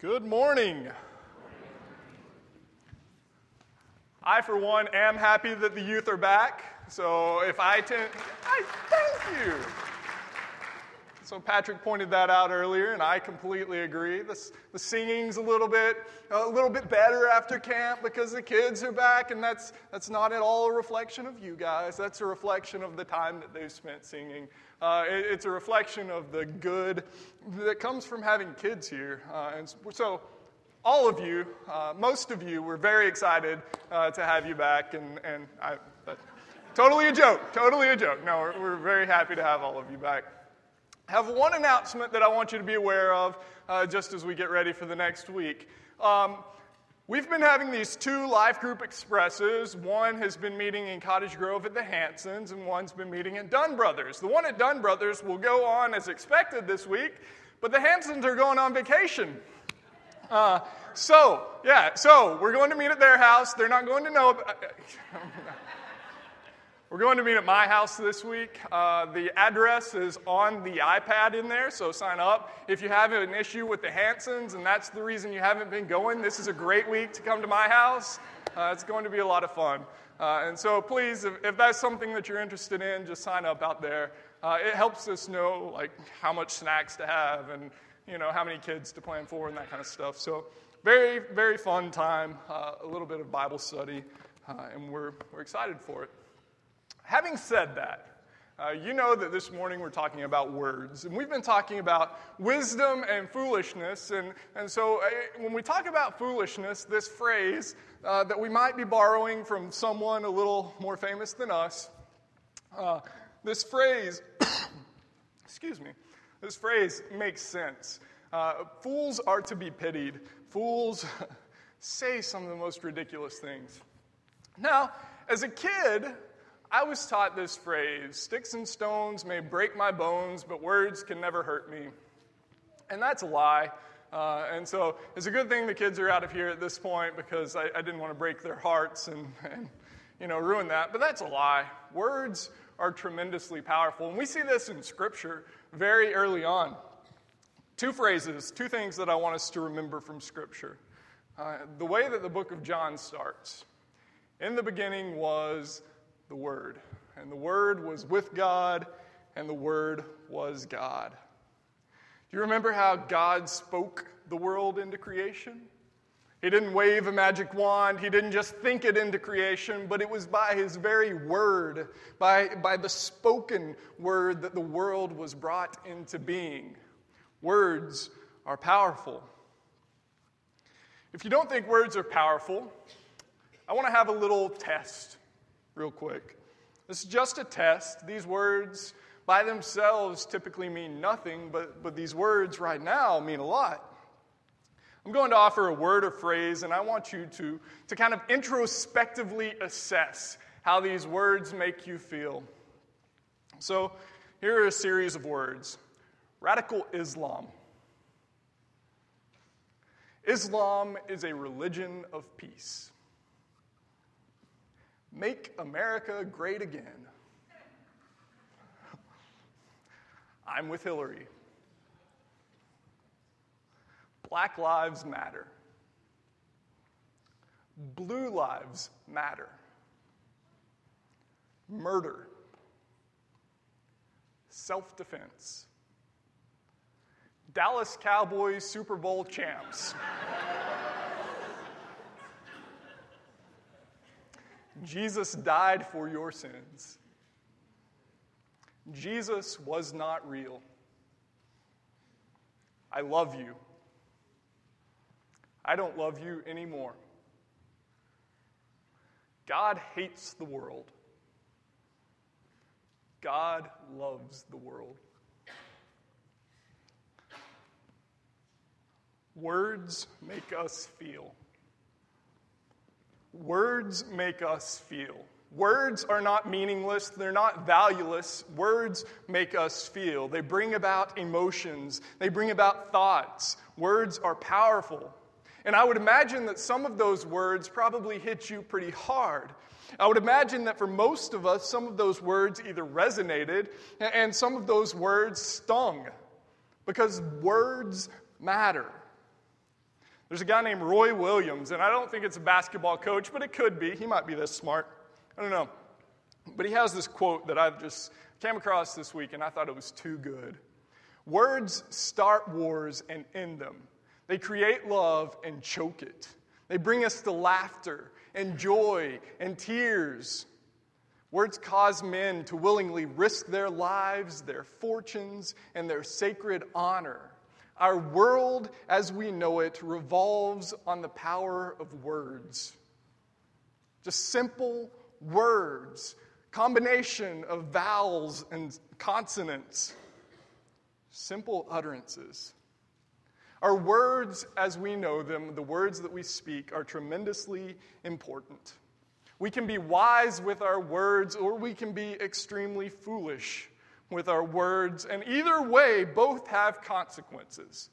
Good morning. I, for one, am happy that the youth are back. So if I tend, I thank you. So Patrick pointed that out earlier, and I completely agree. The, the singing's a little bit a little bit better after camp because the kids are back, and that's that's not at all a reflection of you guys. That's a reflection of the time that they've spent singing. Uh, it, it's a reflection of the good that comes from having kids here. Uh, and so all of you, uh, most of you, we're very excited uh, to have you back, and, and I, totally a joke, totally a joke. No, we're, we're very happy to have all of you back have one announcement that I want you to be aware of uh, just as we get ready for the next week. Um, we've been having these two life group expresses. One has been meeting in Cottage Grove at the Hansons, and one's been meeting at Dunn Brothers. The one at Dunn Brothers will go on as expected this week, but the Hansons are going on vacation. Uh, so, yeah, so we're going to meet at their house. They're not going to know. About, We're going to meet at my house this week. Uh, the address is on the iPad in there, so sign up. If you have an issue with the Hansons and that's the reason you haven't been going, this is a great week to come to my house. Uh, it's going to be a lot of fun. Uh, and so please, if, if, that's something that you're interested in, just sign up out there. Uh, it helps us know like how much snacks to have and you know how many kids to plan for and that kind of stuff. So very, very fun time, uh, a little bit of Bible study, uh, and we're, we're excited for it. Having said that, uh, you know that this morning we're talking about words, and we've been talking about wisdom and foolishness. And, and so, uh, when we talk about foolishness, this phrase uh, that we might be borrowing from someone a little more famous than us, uh, this phrase, excuse me, this phrase makes sense. Uh, fools are to be pitied. Fools say some of the most ridiculous things. Now, as a kid, I was taught this phrase sticks and stones may break my bones, but words can never hurt me. And that's a lie. Uh, and so it's a good thing the kids are out of here at this point because I, I didn't want to break their hearts and, and you know, ruin that. But that's a lie. Words are tremendously powerful. And we see this in Scripture very early on. Two phrases, two things that I want us to remember from Scripture. Uh, the way that the book of John starts. In the beginning was the Word. And the Word was with God, and the Word was God. Do you remember how God spoke the world into creation? He didn't wave a magic wand. He didn't just think it into creation, but it was by His very word, by, by the spoken word, that the world was brought into being. Words are powerful. If you don't think words are powerful, I want to have a little test real quick. This is just a test. These words by themselves typically mean nothing, but, but these words right now mean a lot. I'm going to offer a word or phrase, and I want you to, to kind of introspectively assess how these words make you feel. So, here are a series of words Radical Islam. Islam is a religion of peace. Make America Great Again. I'm with Hillary. Black Lives Matter. Blue Lives Matter. Murder. Self defense. Dallas Cowboys Super Bowl champs. Jesus died for your sins. Jesus was not real. I love you. I don't love you anymore. God hates the world. God loves the world. Words make us feel. Words make us feel. Words are not meaningless, they're not valueless. Words make us feel. They bring about emotions, they bring about thoughts. Words are powerful. And I would imagine that some of those words probably hit you pretty hard. I would imagine that for most of us, some of those words either resonated and some of those words stung because words matter. There's a guy named Roy Williams, and I don't think it's a basketball coach, but it could be. He might be this smart. I don't know. But he has this quote that I've just came across this week, and I thought it was too good. Words start wars and end them. They create love and choke it. They bring us to laughter and joy and tears. Words cause men to willingly risk their lives, their fortunes, and their sacred honor. Our world as we know it revolves on the power of words. Just simple words, combination of vowels and consonants, simple utterances. Our words as we know them, the words that we speak, are tremendously important. We can be wise with our words, or we can be extremely foolish with our words, and either way, both have consequences.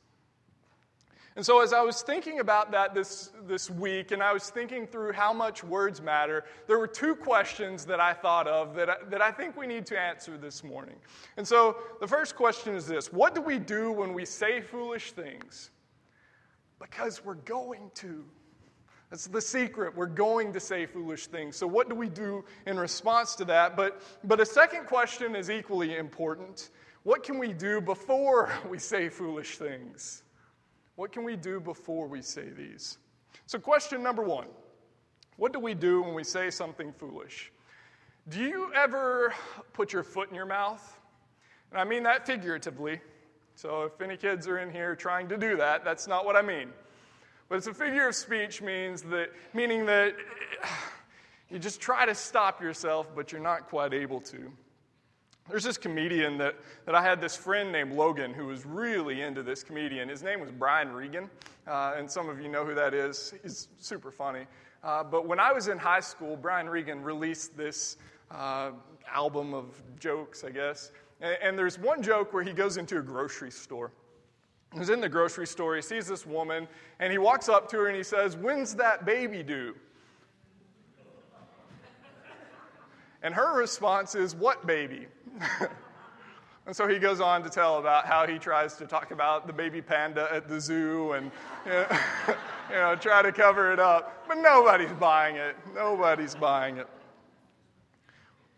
And so, as I was thinking about that this, this week, and I was thinking through how much words matter, there were two questions that I thought of that I, that I think we need to answer this morning. And so, the first question is this What do we do when we say foolish things? Because we're going to. That's the secret. We're going to say foolish things. So, what do we do in response to that? But, but a second question is equally important. What can we do before we say foolish things? What can we do before we say these? So, question number one What do we do when we say something foolish? Do you ever put your foot in your mouth? And I mean that figuratively. So, if any kids are in here trying to do that, that's not what I mean. But it's a figure of speech means that, meaning that you just try to stop yourself, but you're not quite able to. There's this comedian that, that I had this friend named Logan who was really into this comedian. His name was Brian Regan, uh, and some of you know who that is. He's super funny. Uh, but when I was in high school, Brian Regan released this uh, album of jokes, I guess. And, and there's one joke where he goes into a grocery store. He's in the grocery store, he sees this woman, and he walks up to her and he says, When's that baby due? And her response is, What baby? and so he goes on to tell about how he tries to talk about the baby panda at the zoo and you know, you know, try to cover it up. But nobody's buying it. Nobody's buying it.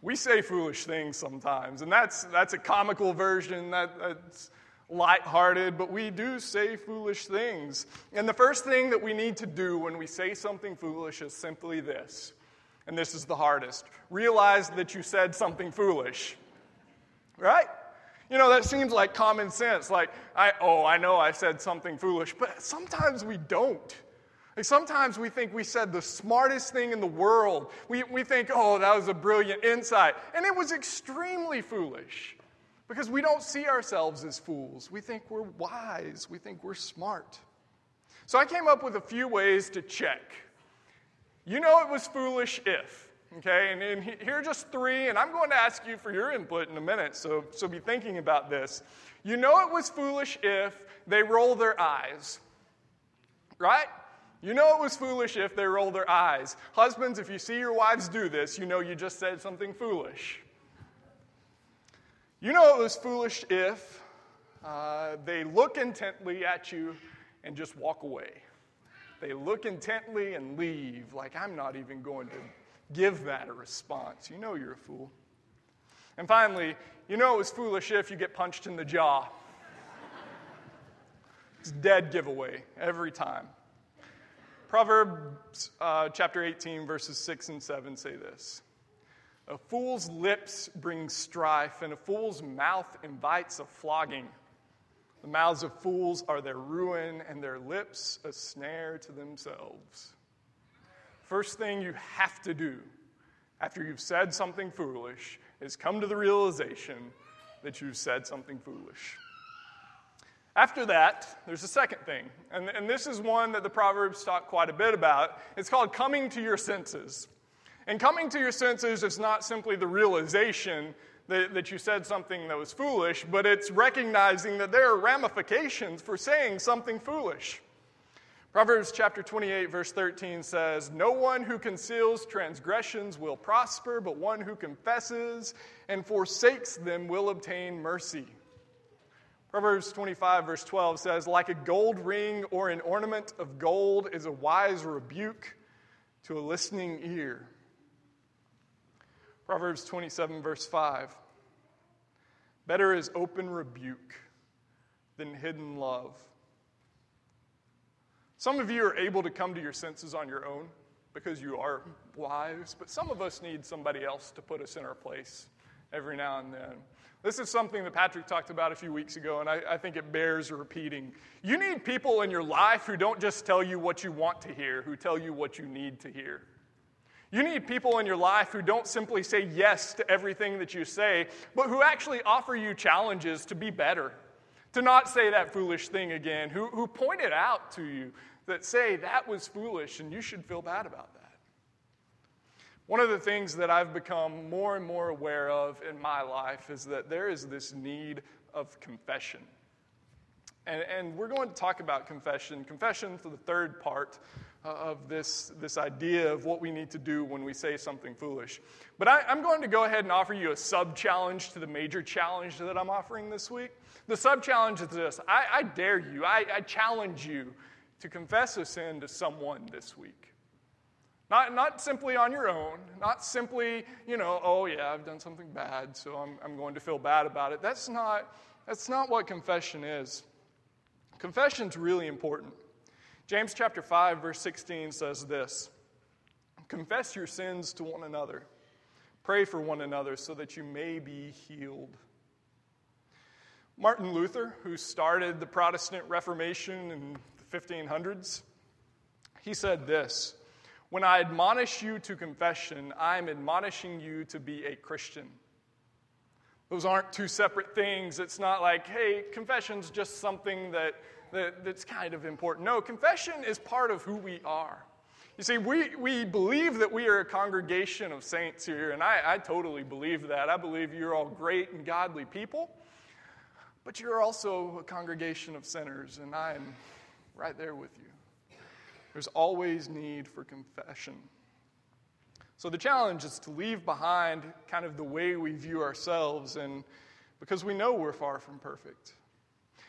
We say foolish things sometimes, and that's, that's a comical version. That, that's lighthearted, but we do say foolish things. And the first thing that we need to do when we say something foolish is simply this and this is the hardest. Realize that you said something foolish. Right? You know, that seems like common sense. Like, I, oh, I know I said something foolish, but sometimes we don't. Like sometimes we think we said the smartest thing in the world. We, we think, oh, that was a brilliant insight. And it was extremely foolish because we don't see ourselves as fools. We think we're wise, we think we're smart. So I came up with a few ways to check you know it was foolish if. Okay, and, and here are just three, and I'm going to ask you for your input in a minute, so, so be thinking about this. You know it was foolish if they roll their eyes, right? You know it was foolish if they roll their eyes. Husbands, if you see your wives do this, you know you just said something foolish. You know it was foolish if uh, they look intently at you and just walk away. They look intently and leave, like, I'm not even going to give that a response. You know you're a fool. And finally, you know it was foolish if you get punched in the jaw. It's dead giveaway every time. Proverbs uh, chapter 18, verses 6 and 7 say this A fool's lips bring strife, and a fool's mouth invites a flogging. The mouths of fools are their ruin, and their lips a snare to themselves. First thing you have to do after you've said something foolish is come to the realization that you've said something foolish. After that, there's a second thing, and, and this is one that the Proverbs talk quite a bit about. It's called coming to your senses. And coming to your senses is not simply the realization that, that you said something that was foolish, but it's recognizing that there are ramifications for saying something foolish. Proverbs chapter 28, verse 13 says, No one who conceals transgressions will prosper, but one who confesses and forsakes them will obtain mercy. Proverbs 25, verse 12 says, Like a gold ring or an ornament of gold is a wise rebuke to a listening ear. Proverbs 27, verse 5 Better is open rebuke than hidden love. Some of you are able to come to your senses on your own because you are wise, but some of us need somebody else to put us in our place every now and then. This is something that Patrick talked about a few weeks ago, and I, I, think it bears repeating. You need people in your life who don't just tell you what you want to hear, who tell you what you need to hear. You need people in your life who don't simply say yes to everything that you say, but who actually offer you challenges to be better, to not say that foolish thing again, who, who point it out to you, that say that was foolish and you should feel bad about that. One of the things that I've become more and more aware of in my life is that there is this need of confession. And, and we're going to talk about confession. Confession for the third part Uh, of this, this idea of what we need to do when we say something foolish. But I, am going to go ahead and offer you a sub challenge to the major challenge that I'm offering this week. The sub challenge is this I, I dare you, I, I challenge you to confess a sin to someone this week. Not, not simply on your own, not simply, you know, oh yeah, I've done something bad, so I'm, I'm going to feel bad about it. That's not, that's not what confession is. Confession's really important. James chapter 5, verse 16 says this Confess your sins to one another, pray for one another so that you may be healed. Martin Luther, who started the Protestant Reformation in the 1500s, he said this When I admonish you to confession, I am admonishing you to be a Christian. Those aren't two separate things. It's not like, hey, confession's just something that, that, that's kind of important. No, confession is part of who we are. You see, we, we believe that we are a congregation of saints here, and I, I totally believe that. I believe you're all great and godly people, but you're also a congregation of sinners, and I'm right there with you. There's always need for confession. So the challenge is to leave behind kind of the way we view ourselves, and because we know we're far from perfect.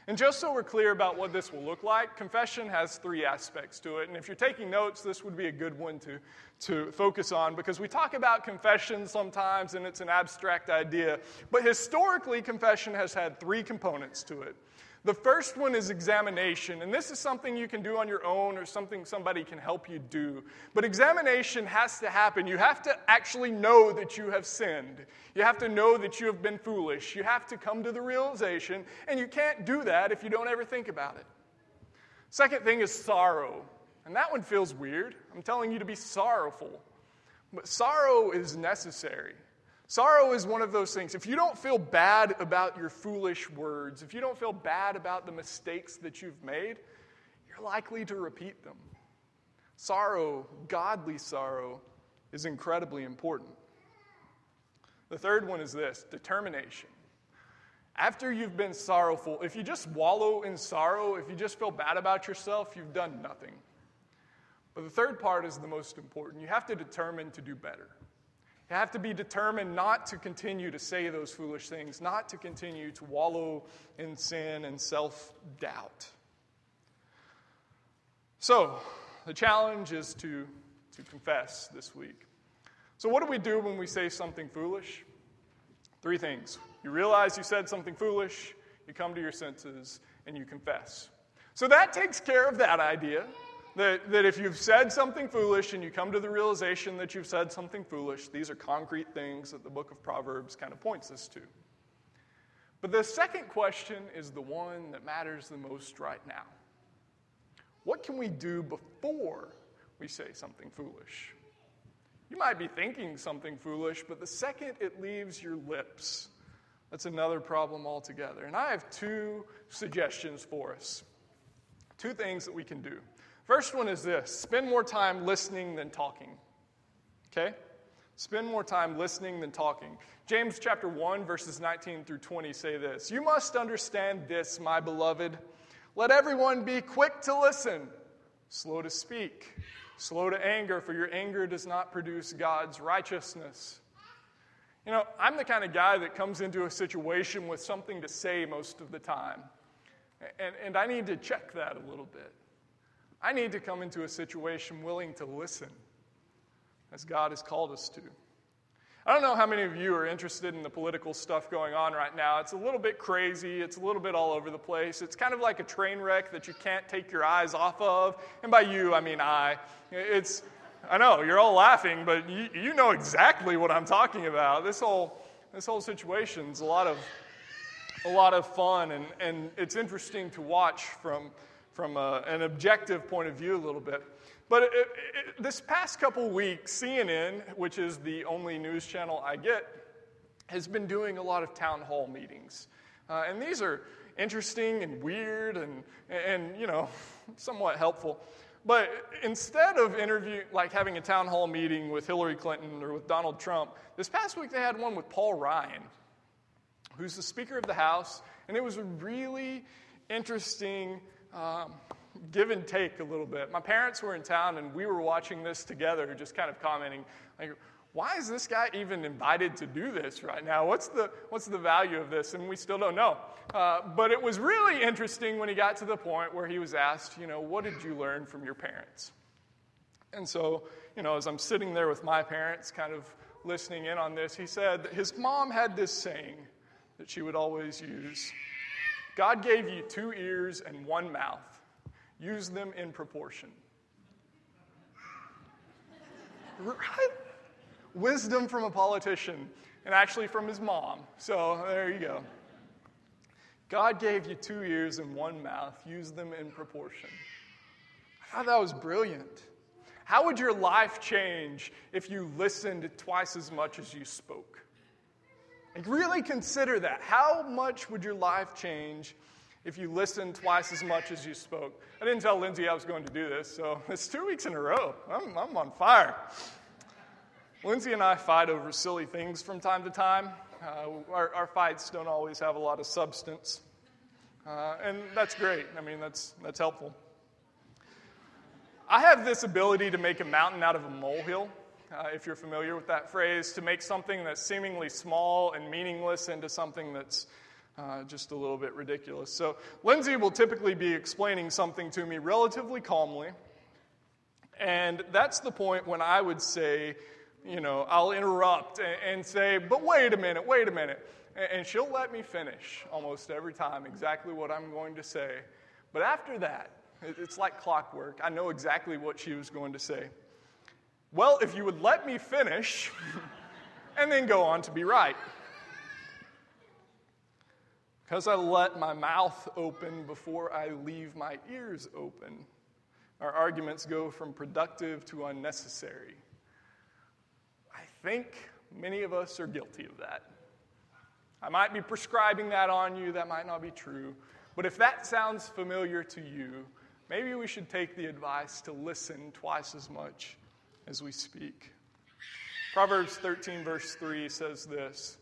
And just so we're clear about what this will look like, confession has three aspects to it. And if you're taking notes, this would be a good one to, to focus on because we talk about confession sometimes and it's an abstract idea. But historically, confession has had three components to it. The first one is examination, and this is something you can do on your own or something somebody can help you do. But examination has to happen. You have to actually know that you have sinned. You have to know that you have been foolish. You have to come to the realization, and you can't do that if you don't ever think about it. Second thing is sorrow, and that one feels weird. I'm telling you to be sorrowful. But sorrow is necessary. Sorrow is one of those things. If you don't feel bad about your foolish words, if you don't feel bad about the mistakes that you've made, you're likely to repeat them. Sorrow, godly sorrow, is incredibly important. The third one is this determination. After you've been sorrowful, if you just wallow in sorrow, if you just feel bad about yourself, you've done nothing. But the third part is the most important. You have to determine to do better. Have to be determined not to continue to say those foolish things, not to continue to wallow in sin and self doubt. So, the challenge is to, to confess this week. So, what do we do when we say something foolish? Three things. You realize you said something foolish, you come to your senses, and you confess. So, that takes care of that idea. That, that if you've said something foolish and you come to the realization that you've said something foolish, these are concrete things that the book of Proverbs kind of points us to. But the second question is the one that matters the most right now. What can we do before we say something foolish? You might be thinking something foolish, but the second it leaves your lips, that's another problem altogether. And I have two suggestions for us. Two things that we can do. First one is this spend more time listening than talking. Okay? Spend more time listening than talking. James chapter 1, verses 19 through 20 say this You must understand this, my beloved. Let everyone be quick to listen, slow to speak, slow to anger, for your anger does not produce God's righteousness. You know, I'm the kind of guy that comes into a situation with something to say most of the time. And, and I need to check that a little bit. I need to come into a situation willing to listen as God has called us to. I don't know how many of you are interested in the political stuff going on right now. It's a little bit crazy, it's a little bit all over the place. It's kind of like a train wreck that you can't take your eyes off of. And by you, I mean I. It's, I know, you're all laughing, but you, you know exactly what I'm talking about. This whole, this whole situation's a lot of, a lot of fun, and, and it's interesting to watch from, from a, an objective point of view a little bit. But it, it, this past couple weeks, CNN, which is the only news channel I get, has been doing a lot of town hall meetings. Uh, and these are interesting and weird and, and, you know, somewhat helpful. But instead of interview, like having a town hall meeting with Hillary Clinton or with Donald Trump, this past week they had one with Paul Ryan, who's the Speaker of the House, and it was a really interesting um, give and take a little bit. My parents were in town and we were watching this together, just kind of commenting, like, why is this guy even invited to do this right now? What's the, what's the value of this? And we still don't know. Uh, but it was really interesting when he got to the point where he was asked, you know, what did you learn from your parents? And so, you know, as I'm sitting there with my parents, kind of listening in on this, he said that his mom had this saying that she would always use God gave you two ears and one mouth. Use them in proportion. Right? Wisdom from a politician, and actually from his mom. So there you go. God gave you two ears and one mouth. Use them in proportion. I thought that was brilliant. How would your life change if you listened twice as much as you spoke? And really consider that. How much would your life change if you listened twice as much as you spoke? I didn't tell Lindsay I was going to do this, so it's two weeks in a row. I'm, I'm on fire. Lindsay and I fight over silly things from time to time. Uh, our, our, fights don't always have a lot of substance. Uh, and that's great. I mean, that's, that's helpful. I have this ability to make a mountain out of a molehill uh, if you're familiar with that phrase, to make something that's seemingly small and meaningless into something that's uh, just a little bit ridiculous. So, Lindsay will typically be explaining something to me relatively calmly. And that's the point when I would say, you know, I'll interrupt and, and say, but wait a minute, wait a minute. And, and she'll let me finish almost every time exactly what I'm going to say. But after that, it's like clockwork. I know exactly what she was going to say. Well, if you would let me finish and then go on to be right. Because I let my mouth open before I leave my ears open, our arguments go from productive to unnecessary. I think many of us are guilty of that. I might be prescribing that on you, that might not be true. But if that sounds familiar to you, maybe we should take the advice to listen twice as much as we speak. Proverbs 13, verse 3 says this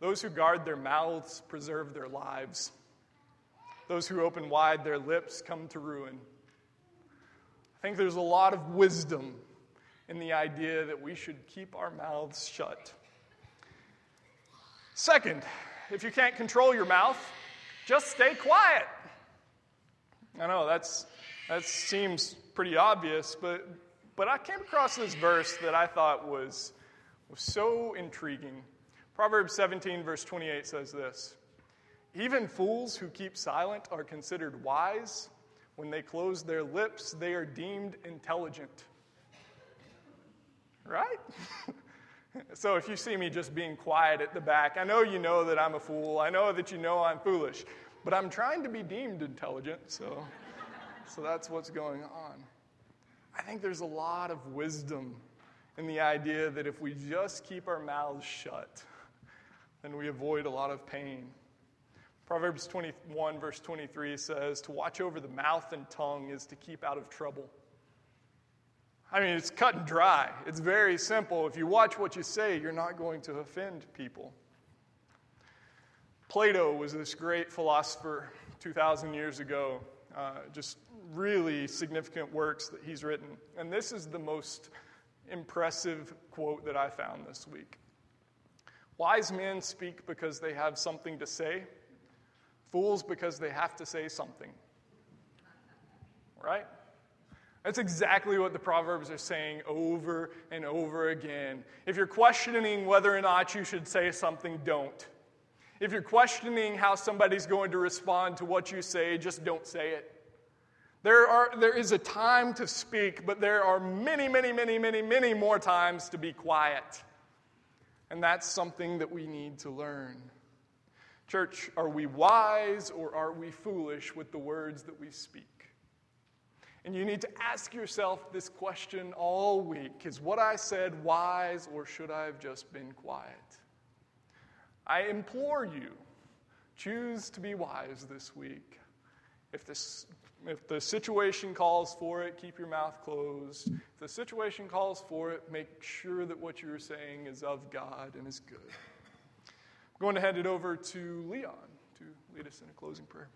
Those who guard their mouths preserve their lives, those who open wide their lips come to ruin. I think there's a lot of wisdom in the idea that we should keep our mouths shut. Second, if you can't control your mouth, just stay quiet. I know that's, that seems pretty obvious, but but I came across this verse that I thought was, was so intriguing. Proverbs 17, verse 28 says this Even fools who keep silent are considered wise. When they close their lips, they are deemed intelligent. Right? so if you see me just being quiet at the back, I know you know that I'm a fool. I know that you know I'm foolish. But I'm trying to be deemed intelligent, so, so that's what's going on. I think there's a lot of wisdom in the idea that if we just keep our mouths shut, then we avoid a lot of pain. Proverbs 21, verse 23 says, To watch over the mouth and tongue is to keep out of trouble. I mean, it's cut and dry. It's very simple. If you watch what you say, you're not going to offend people. Plato was this great philosopher 2,000 years ago uh, just really significant works that he's written. And this is the most impressive quote that I found this week. Wise men speak because they have something to say. Fools because they have to say something. Right? That's exactly what the Proverbs are saying over and over again. If you're questioning whether or not you should say something, don't. If you're questioning how somebody's going to respond to what you say, just don't say it. There, are, there is a time to speak, but there are many, many, many, many, many more times to be quiet. And that's something that we need to learn. Church, are we wise or are we foolish with the words that we speak? And you need to ask yourself this question all week Is what I said wise or should I have just been quiet? I implore you, choose to be wise this week. If, this, if the situation calls for it, keep your mouth closed. If the situation calls for it, make sure that what you're saying is of God and is good. I'm going to hand it over to Leon to lead us in a closing prayer.